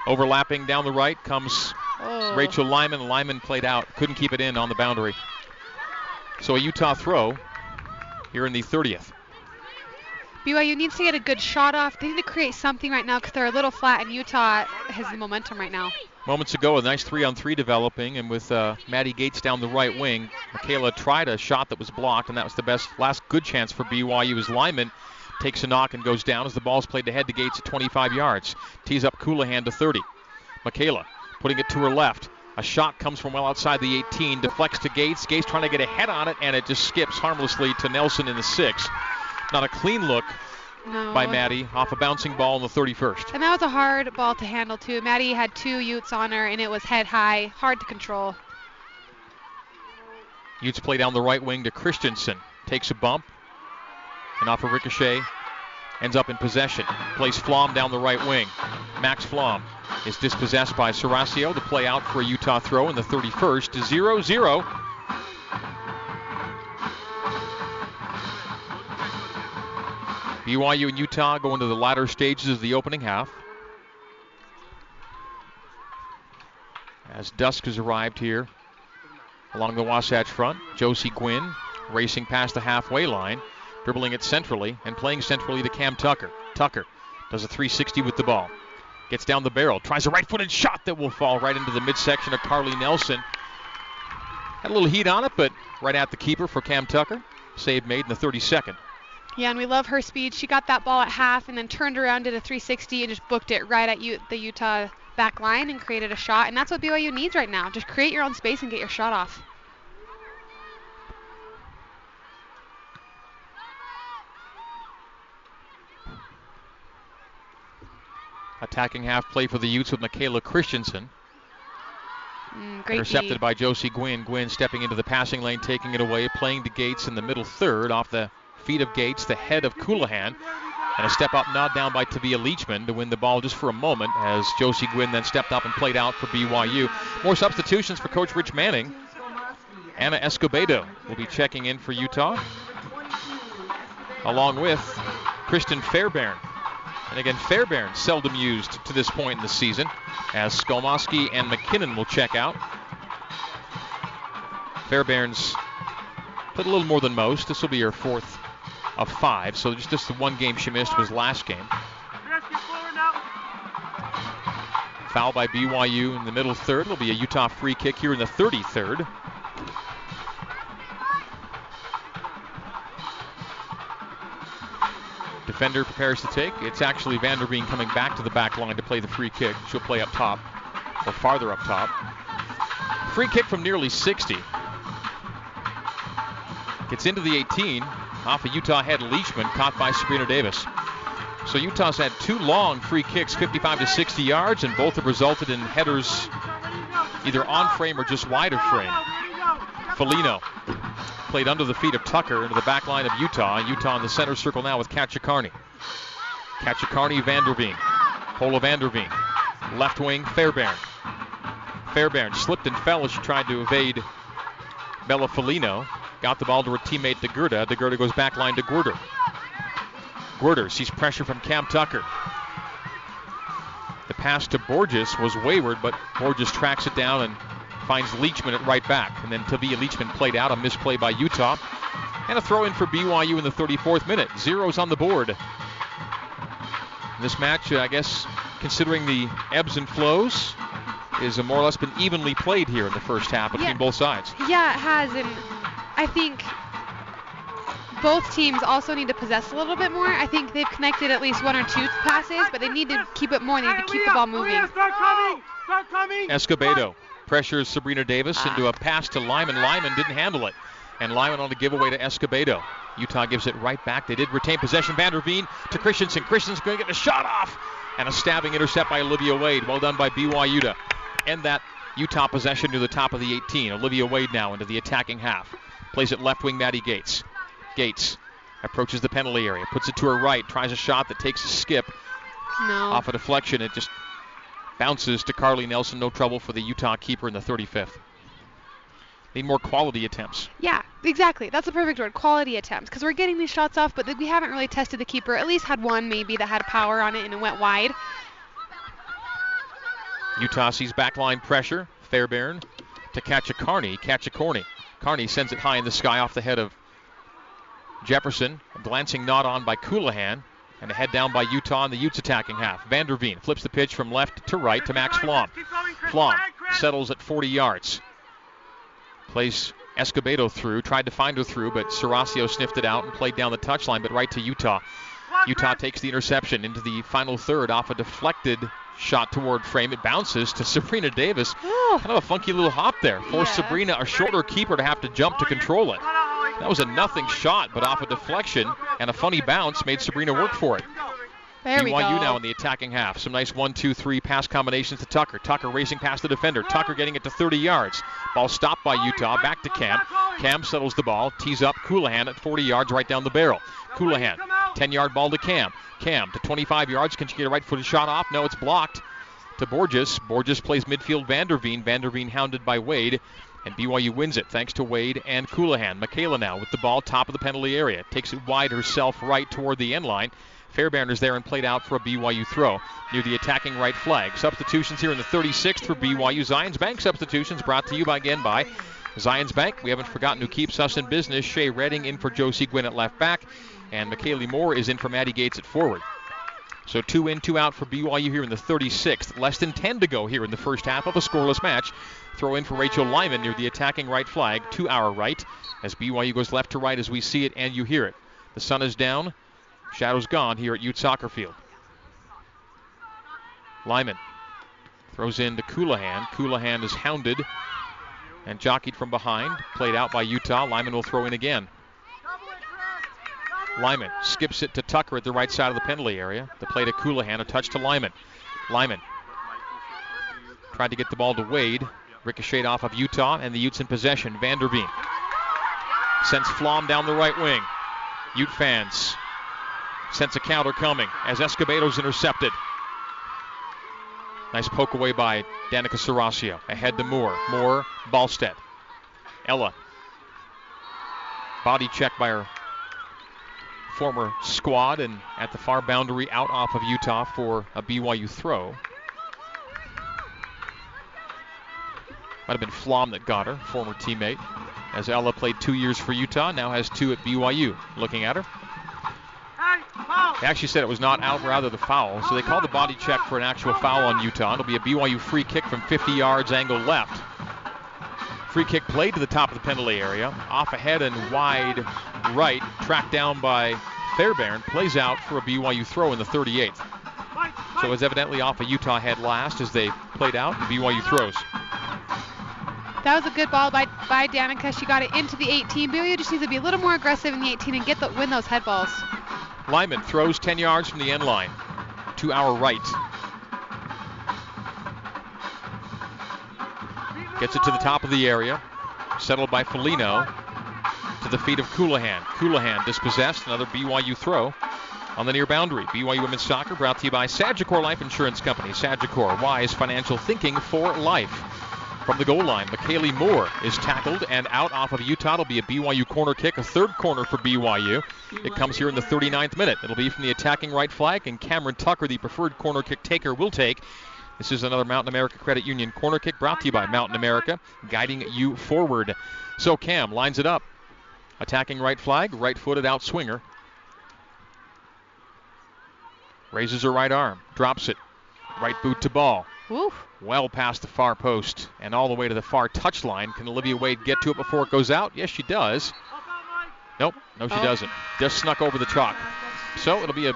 Overlapping down the right comes Oh. Rachel Lyman. Lyman played out, couldn't keep it in on the boundary. So a Utah throw here in the 30th. BYU needs to get a good shot off. They need to create something right now because they're a little flat, and Utah has the momentum right now. Moments ago, a nice three-on-three developing, and with uh, Maddie Gates down the right wing, Michaela tried a shot that was blocked, and that was the best last good chance for BYU as Lyman takes a knock and goes down as the ball's played to head to Gates at 25 yards. Tees up Colohan to 30. Michaela putting it to her left. A shot comes from well outside the 18, deflects to Gates. Gates trying to get a head on it, and it just skips harmlessly to Nelson in the six. Not a clean look No. by Maddie off a bouncing ball in the 31st. And that was a hard ball to handle too. Maddie had two Utes on her, and it was head high, hard to control. Utes play down the right wing to Christensen. Takes a bump, and off a ricochet, ends up in possession. Plays Flom down the right wing. Max Flom is dispossessed by Serasio to play out for a Utah throw in the 31st to 0 0. BYU and Utah go into the latter stages of the opening half. As dusk has arrived here along the Wasatch front, Josie Gwynn racing past the halfway line, dribbling it centrally and playing centrally to Cam Tucker. Tucker does a 360 with the ball. Gets down the barrel, tries a right footed shot that will fall right into the midsection of Carly Nelson. Had a little heat on it, but right at the keeper for Cam Tucker. Save made in the 32nd. Yeah, and we love her speed. She got that ball at half and then turned around, did a 360, and just booked it right at U- the Utah back line and created a shot. And that's what BYU needs right now. Just create your own space and get your shot off. Attacking half play for the Utes with Michaela Christensen. Mm, Intercepted D. by Josie Gwynn. Gwynn stepping into the passing lane, taking it away, playing to Gates in the middle third off the feet of Gates, the head of Colohan. And a step up nod down by Tavia Leachman to win the ball just for a moment as Josie Gwynn then stepped up and played out for BYU. More substitutions for Coach Rich Manning. Anna Escobedo will be checking in for Utah, along with Kristen Fairbairn. And again, Fairbairn seldom used to this point in the season, as Skolmoski and McKinnon will check out. Fairbairn's put a little more than most. This will be her fourth of five, so just, just the one game she missed was last game. Foul by BYU in the middle third. It'll be a Utah free kick here in the 33rd. Defender prepares to take. It's actually Vanderveen coming back to the back line to play the free kick. She'll play up top, or farther up top. Free kick from nearly 60. Gets into the 18. Off a Utah head, Leachman, caught by Sabrina Davis. So Utah's had two long free kicks, 55 to 60 yards, and both have resulted in headers either on frame or just wide of frame. Felino played under the feet of Tucker into the back line of Utah. Utah in the center circle now with Kachakarni. Kachakarni, Vanderveen. Pola Vanderveen. Left wing, Fairbairn. Fairbairn slipped and fell as she tried to evade Bella Felino. Got the ball to her teammate DeGurda. DeGurda goes back line to Gwerder. Gwerder sees pressure from Cam Tucker. The pass to Borges was wayward, but Borges tracks it down and finds Leachman at right back. And then Tavia Leachman played out, a misplay by Utah. And a throw in for BYU in the 34th minute. Zeros on the board. This match, uh, I guess, considering the ebbs and flows, is more or less been evenly played here in the first half between Yeah. both sides. Yeah, it has, and I think both teams also need to possess a little bit more. I think they've connected at least one or two passes, but they need to keep it more. They need to keep the ball moving. Start coming! Start coming! Escobedo pressures Sabrina Davis into a pass to Lyman. Lyman didn't handle it. And Lyman on the giveaway to Escobedo. Utah gives it right back. They did retain possession. Vanderveen to Christensen. Christensen's going to get a shot off. And a stabbing intercept by Olivia Wade. Well done by BYU to end that Utah possession to the top of the 18. Olivia Wade now into the attacking half. Plays it left wing Maddie Gates. Gates approaches the penalty area. Puts it to her right. Tries a shot that takes a skip No. off a deflection. It just bounces to Carly Nelson. No trouble for the Utah keeper in the 35th. Need more quality attempts. Yeah, exactly. That's the perfect word. Quality attempts. Because we're getting these shots off, but we haven't really tested the keeper. At least had one maybe that had power on it and it went wide. Utah sees backline pressure. Fairbairn to Kachakarni. Catch a Corney. Carney sends it high in the sky off the head of Jefferson, glancing not on by Colohan, and a head down by Utah in the Utes attacking half. Vanderveen flips the pitch from left to right to Max Flom. Flom settles at 40 yards. Plays Escobedo through, tried to find her through, but Serasio sniffed it out and played down the touchline, but right to Utah. Utah takes the interception into the final third off a deflected shot toward frame. It bounces to Sabrina Davis. Kind of a funky little hop there. Forced yeah. Sabrina, a shorter keeper, to have to jump to control it. That was a nothing shot, but off a deflection and a funny bounce made Sabrina work for it. There BYU now in the attacking half. Some nice one, two, three pass combinations to Tucker. Tucker racing past the defender. Tucker getting it to 30 yards. Ball stopped by Utah. Back to Cam. Cam settles the ball. Tees up Colohan at 40 yards right down the barrel. Colohan, 10 yard ball to Cam. Cam to 25 yards. Can she get a right footed shot off? No, it's blocked to Borges. Borges plays midfield Vanderveen. Vanderveen hounded by Wade. And BYU wins it thanks to Wade and Colohan. Michaela now with the ball top of the penalty area. Takes it wide herself right toward the end line. Fairbairn is there and played out for a BYU throw near the attacking right flag. Substitutions here in the 36th for BYU. Zions Bank substitutions brought to you by, again by Zions Bank. We haven't forgotten who keeps us in business. Shea Redding in for Josie Gwynn at left back. And McKaylee Moore is in for Maddie Gates at forward. So two in, two out for BYU here in the 36th. Less than 10 to go here in the first half of a scoreless match. Throw in for Rachel Lyman near the attacking right flag, to our right, as BYU goes left to right as we see it and you hear it. The sun is down. Shadows gone here at Ute Soccer Field. Lyman throws in to Colohan. Colohan is hounded and jockeyed from behind. Played out by Utah. Lyman will throw in again. Lyman skips it to Tucker at the right side of the penalty area. The play to Colohan, a touch to Lyman. Lyman tried to get the ball to Wade. Ricocheted off of Utah, and the Utes in possession. Vanderveen sends Flom down the right wing. Ute fans Sense a counter coming as Escobedo's intercepted. Nice poke away by Danica Serasio. Ahead to Moore. Moore, Ballstedt. Ella. Body check by her former squad and at the far boundary out off of Utah for a BYU throw. Might have been Flom that got her, former teammate. As Ella played two years for Utah, now has two at BYU. Looking at her. They actually said it was not out, rather the foul. So they called the body check for an actual foul on Utah. It'll be a BYU free kick from 50 yards, angle left. Free kick played to the top of the penalty area, off ahead and wide right, tracked down by Fairbairn, plays out for a BYU throw in the 38th. So it's evidently off a Utah head last as they played out. BYU throws. That was a good ball by by Danica. She got it into the 18. BYU just needs to be a little more aggressive in the 18 and get the win those head balls. Lyman throws 10 yards from the end line to our right. Gets it to the top of the area. Settled by Felino. To the feet of Colohan. Colohan dispossessed. Another BYU throw on the near boundary. BYU Women's Soccer brought to you by Sagicor Life Insurance Company. Sagicor, wise financial thinking for life from the goal line. McKaylee Moore is tackled and out off of Utah. It'll be a BYU corner kick, a third corner for BYU. It comes here in the 39th minute. It'll be from the attacking right flag, and Cameron Tucker, the preferred corner kick taker, will take. This is another Mountain America Credit Union corner kick brought to you by Mountain America, guiding you forward. So Cam lines it up. Attacking right flag, right footed out swinger. Raises her right arm, drops it. Right boot to ball. Oof well past the far post and all the way to the far touch line. Can Olivia Wade get to it before it goes out? Yes, she does. Nope, no, she oh. doesn't. Just snuck over the chalk. So it'll be a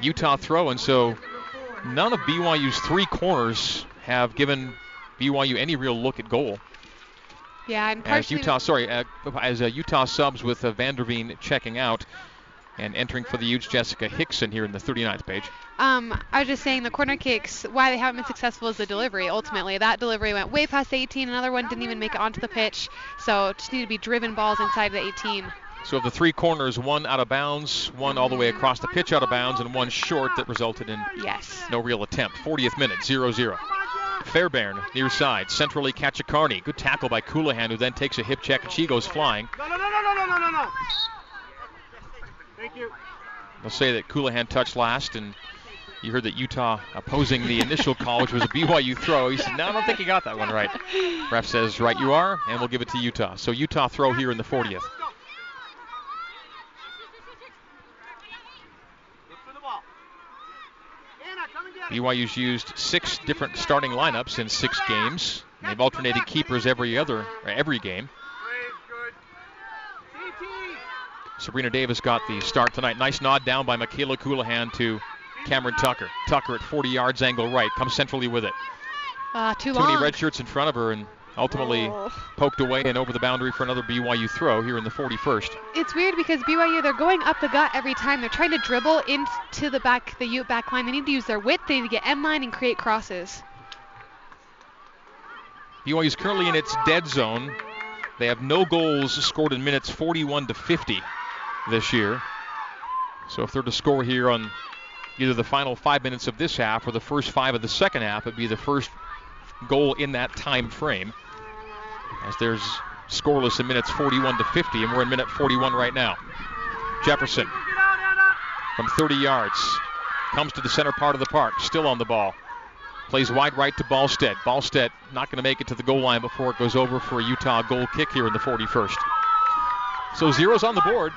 Utah throw, and so none of BYU's three corners have given BYU any real look at goal. Yeah, and as Utah, sorry, uh, as uh, Utah subs with uh, Vanderveen checking out. And entering for the Utes, Jessica Hickson here in the 39th Paige. Um, I was just saying the corner kicks, why they haven't been successful is the delivery. Ultimately, that delivery went way past 18. Another one didn't even make it onto the pitch. So just need to be driven balls inside the 18. So of the three corners, one out of bounds, one all the way across the pitch out of bounds, and one short that resulted in yes. no real attempt. 40th minute, 0-0. Fairbairn near side, centrally Carney. Good tackle by Colohan, who then takes a hip check and she goes flying. No, no, no, no, no, no, no, no. Thank you. They'll say that Colohan touched last, and you heard that Utah opposing the initial call, which was a BYU throw. He said, No, I don't think he got that one right. Ref says, Right, you are, and we'll give it to Utah. So Utah throw here in the 40th. BYU's used six different starting lineups in six games. they've alternated keepers every other every game. Sabrina Davis got the start tonight. Nice nod down by Michaela Colohan to Cameron Tucker. Tucker at 40 yards, angle right, comes centrally with it. Uh, too, too long. many red shirts in front of her, and ultimately oh. poked away and over the boundary for another BYU throw here in the 41st. It's weird because BYU they're going up the gut every time. They're trying to dribble into the back the Ute back line. They need to use their width. They need to get end line and create crosses. BYU is currently in its dead zone. They have no goals scored in minutes 41 to 50 this year. So if they're to score here on either the final five minutes of this half or the first five of the second half, it'd be the first goal in that time frame. As there's scoreless in minutes 41 to 50, and we're in minute 41 right now. Jefferson from 30 yards comes to the center part of the park, still on the ball. Plays wide right to Ballstedt. Ballstedt not going to make it to the goal line before it goes over for a Utah goal kick here in the 41st. So zeros on the board.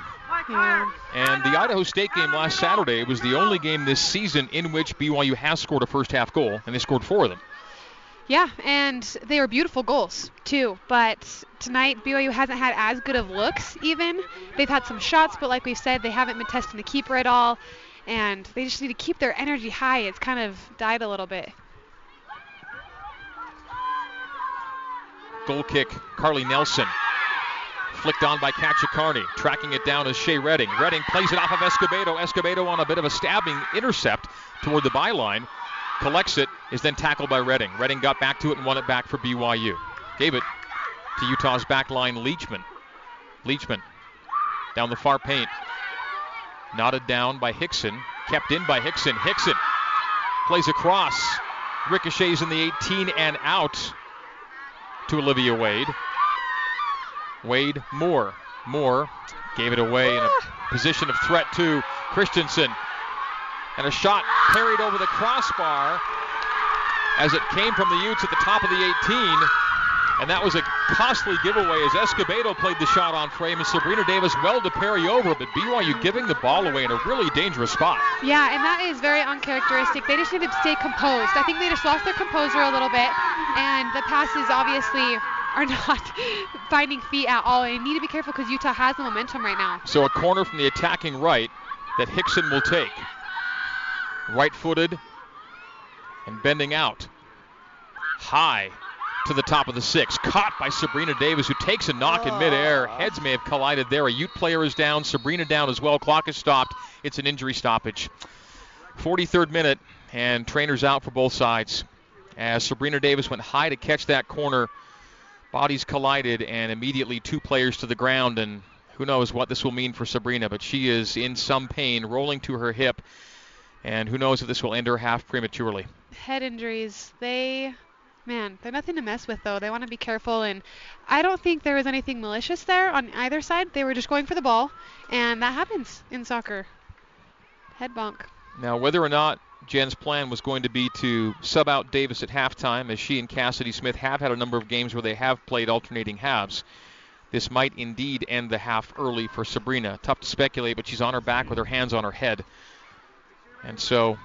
And the Idaho State game last Saturday was the only game this season in which BYU has scored a first half goal, and they scored four of them. Yeah, and they were beautiful goals too. But tonight BYU hasn't had as good of looks. Even they've had some shots, but like we've said, they haven't been testing the keeper at all, and they just need to keep their energy high. It's kind of died a little bit. Goal kick, Carly Nelson Flicked on by Kachakarni. Tracking it down is Shea Redding. Redding plays it off of Escobedo. Escobedo on a bit of a stabbing intercept toward the byline. Collects it, is then tackled by Redding. Redding got back to it and won it back for BYU. Gave it to Utah's back line, Leachman. Leachman down the far paint. Knotted down by Hickson. Kept in by Hickson. Hickson plays across. Ricochets in the 18 and out to Olivia Wade. Wade Moore. Moore gave it away in a ah. position of threat to Christensen. And a shot parried over the crossbar as it came from the Utes at the top of the 18. And that was a costly giveaway as Escobedo played the shot on frame and Sabrina Davis well to parry over, but BYU giving the ball away in a really dangerous spot. Yeah, and that is very uncharacteristic. They just need to stay composed. I think they just lost their composure a little bit, and the passes obviously are not finding feet at all. And need to be careful because Utah has the momentum right now. So a corner from the attacking right that Hickson will take. Right footed and bending out. High to the top of the six. Caught by Sabrina Davis, who takes a knock oh. in midair. Ah. Heads may have collided there. A Ute player is down. Sabrina down as well. Clock is stopped. It's an injury stoppage. 43rd minute, and trainers out for both sides. As Sabrina Davis went high to catch that corner Bodies collided, and immediately two players to the ground, and who knows what this will mean for Sabrina, but she is in some pain, rolling to her hip, and who knows if this will end her half prematurely. Head injuries, they, man, they're nothing to mess with, though. They want to be careful, and I don't think there was anything malicious there on either side. They were just going for the ball, and that happens in soccer. Head bonk. Now, whether or not Jen's plan was going to be to sub out Davis at halftime, as she and Cassidy Smith have had a number of games where they have played alternating halves. This might indeed end the half early for Sabrina. Tough to speculate, but she's on her back with her hands on her head. And so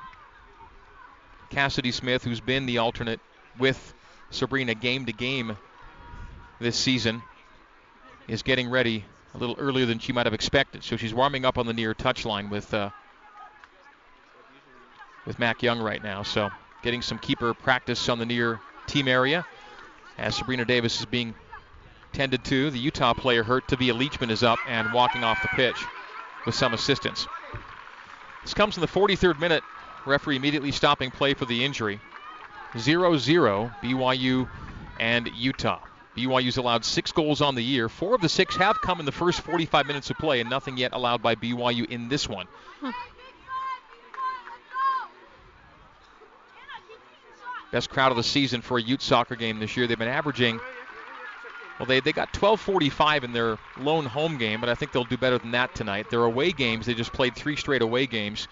Cassidy Smith, who's been the alternate with Sabrina game to game this season, is getting ready a little earlier than she might have expected. So she's warming up on the near touchline with uh, with Mac Young right now. So getting some keeper practice on the near team area as Sabrina Davis is being tended to. The Utah player hurt. Tavia Leachman is up and walking off the pitch with some assistance. This comes in the 43rd minute. Referee immediately stopping play for the injury. 0 0 BYU and Utah. BYU's allowed six goals on the year. Four of the six have come in the first 45 minutes of play, and nothing yet allowed by BYU in this one. Huh. Best crowd of the season for a Ute soccer game this year. They've been averaging, well, they, they got 1245 in their lone home game, but I think they'll do better than that tonight. Their away games, they just played three straight away games.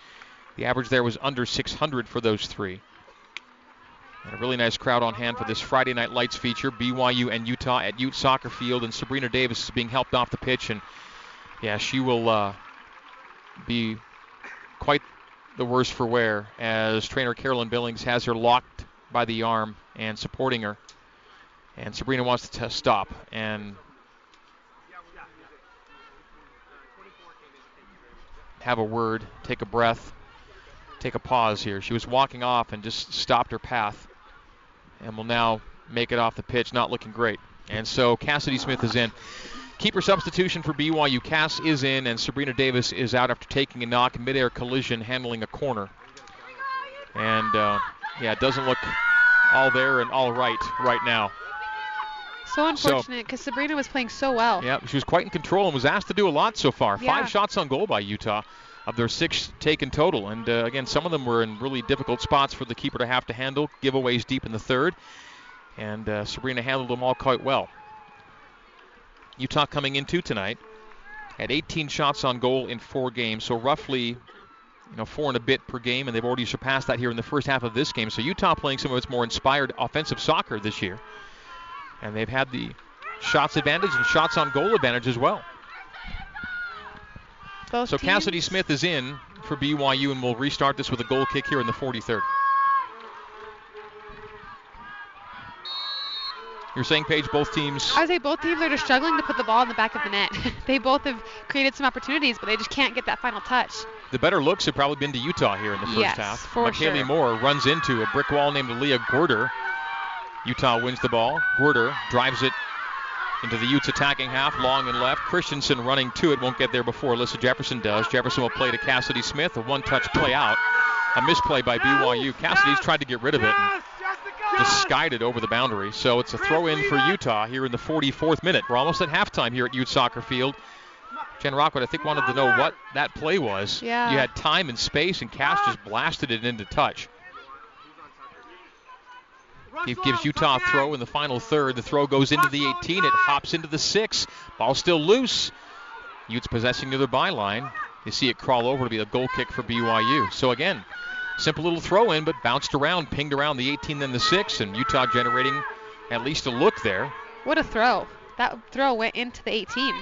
The average there was under 600 for those three. And a really nice crowd on hand for this Friday Night Lights feature. BYU and Utah at Ute Soccer Field, and Sabrina Davis is being helped off the pitch, and yeah, she will uh, be quite the worse for wear as trainer Carolyn Billings has her locked by the arm and supporting her. And Sabrina wants to stop and have a word, take a breath, take a pause here. She was walking off and just stopped her path and will now make it off the pitch, not looking great. And so Cassidy Smith is in. Keeper substitution for BYU. Cass is in, and Sabrina Davis is out after taking a knock, midair collision, handling a corner. And uh, yeah, it doesn't look all there and all right right now. So unfortunate because so, Sabrina was playing so well. Yeah, she was quite in control and was asked to do a lot so far. Yeah. Five shots on goal by Utah of their six taken total. And uh, again, some of them were in really difficult spots for the keeper to have to handle. Giveaways deep in the third. And uh, Sabrina handled them all quite well. Utah coming into tonight had 18 shots on goal in four games, so roughly you know, four and a bit per game, and they've already surpassed that here in the first half of this game. So Utah playing some of its more inspired offensive soccer this year, and they've had the shots advantage and shots on goal advantage as well. Both so teams. Cassidy Smith is in for BYU, and we'll restart this with a goal kick here in the 43rd. You're saying, Paige, both teams. I would say both teams are just struggling to put the ball in the back of the net. they both have created some opportunities, but they just can't get that final touch. The better looks have probably been to Utah here in the first yes, half. For McKaylee sure. Moore runs into a brick wall named Leah Gorder. Utah wins the ball. Gorder drives it into the Utes attacking half, long and left. Christensen running to it, won't get there before Alyssa Jefferson does. Jefferson will play to Cassidy Smith, a one-touch play out. A misplay by BYU. Cassidy's tried to get rid of it and just skied it over the boundary. So it's a throw in for Utah here in the 44th minute. We're almost at halftime here at Ute Soccer Field. Jen Rockwood, I think, wanted to know what that play was. Yeah. You had time and space, and Cass just blasted it into touch. It gives Utah a throw in the final third. The throw goes into the 18. It hops into the 6. Ball still loose. Utes possessing near the byline. You see it crawl over to be a goal kick for BYU. So again, simple little throw in, but bounced around, pinged around the 18, then the 6, and Utah generating at least a look there. What a throw. That throw went into the 18.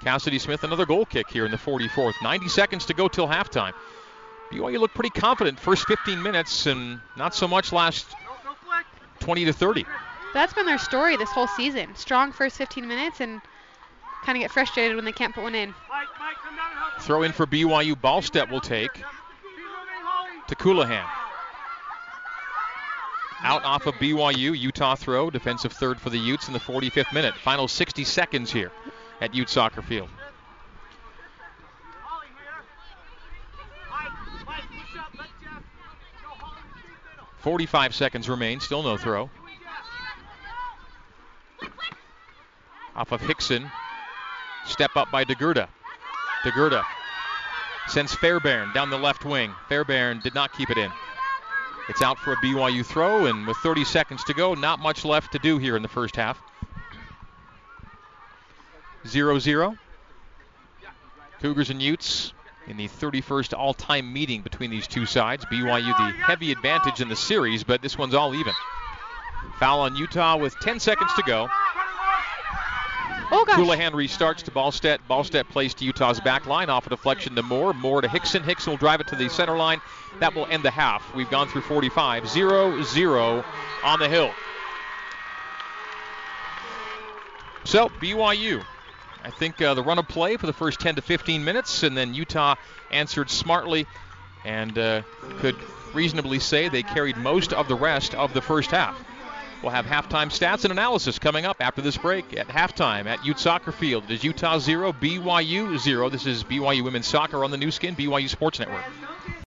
Cassidy Smith, another goal kick here in the 44th. 90 seconds to go till halftime. BYU looked pretty confident first 15 minutes and not so much last 20 to 30. That's been their story this whole season. Strong first 15 minutes and kind of get frustrated when they can't put one in. Throw in for BYU. Ballstedt will take to Colohan. Out off of BYU. Utah throw. Defensive third for the Utes in the 45th minute. Final 60 seconds here at Ute Soccer Field. Forty-five seconds remain. Still no throw. Off of Hickson. Step up by DeGurda. DeGurda sends Fairbairn down the left wing. Fairbairn did not keep it in. It's out for a BYU throw, and with 30 seconds to go, not much left to do here in the first half. 0 0. Cougars and Utes in the 31st all time meeting between these two sides. BYU the heavy advantage in the series, but this one's all even. Foul on Utah with 10 seconds to go. Oh, gosh. Colohan restarts to Ballstedt. Ballstedt plays to Utah's back line off a deflection to Moore. Moore to Hickson. Hickson will drive it to the center line. That will end the half. We've gone through 45. 0 0 on the hill. So, BYU. I think uh, the run of play for the first 10 to 15 minutes, and then Utah answered smartly and uh, could reasonably say they carried most of the rest of the first half. We'll have halftime stats and analysis coming up after this break at halftime at Ute Soccer Field. It is Utah 0, BYU 0. This is BYU Women's Soccer on the Nu Skin, BYU Sports Network.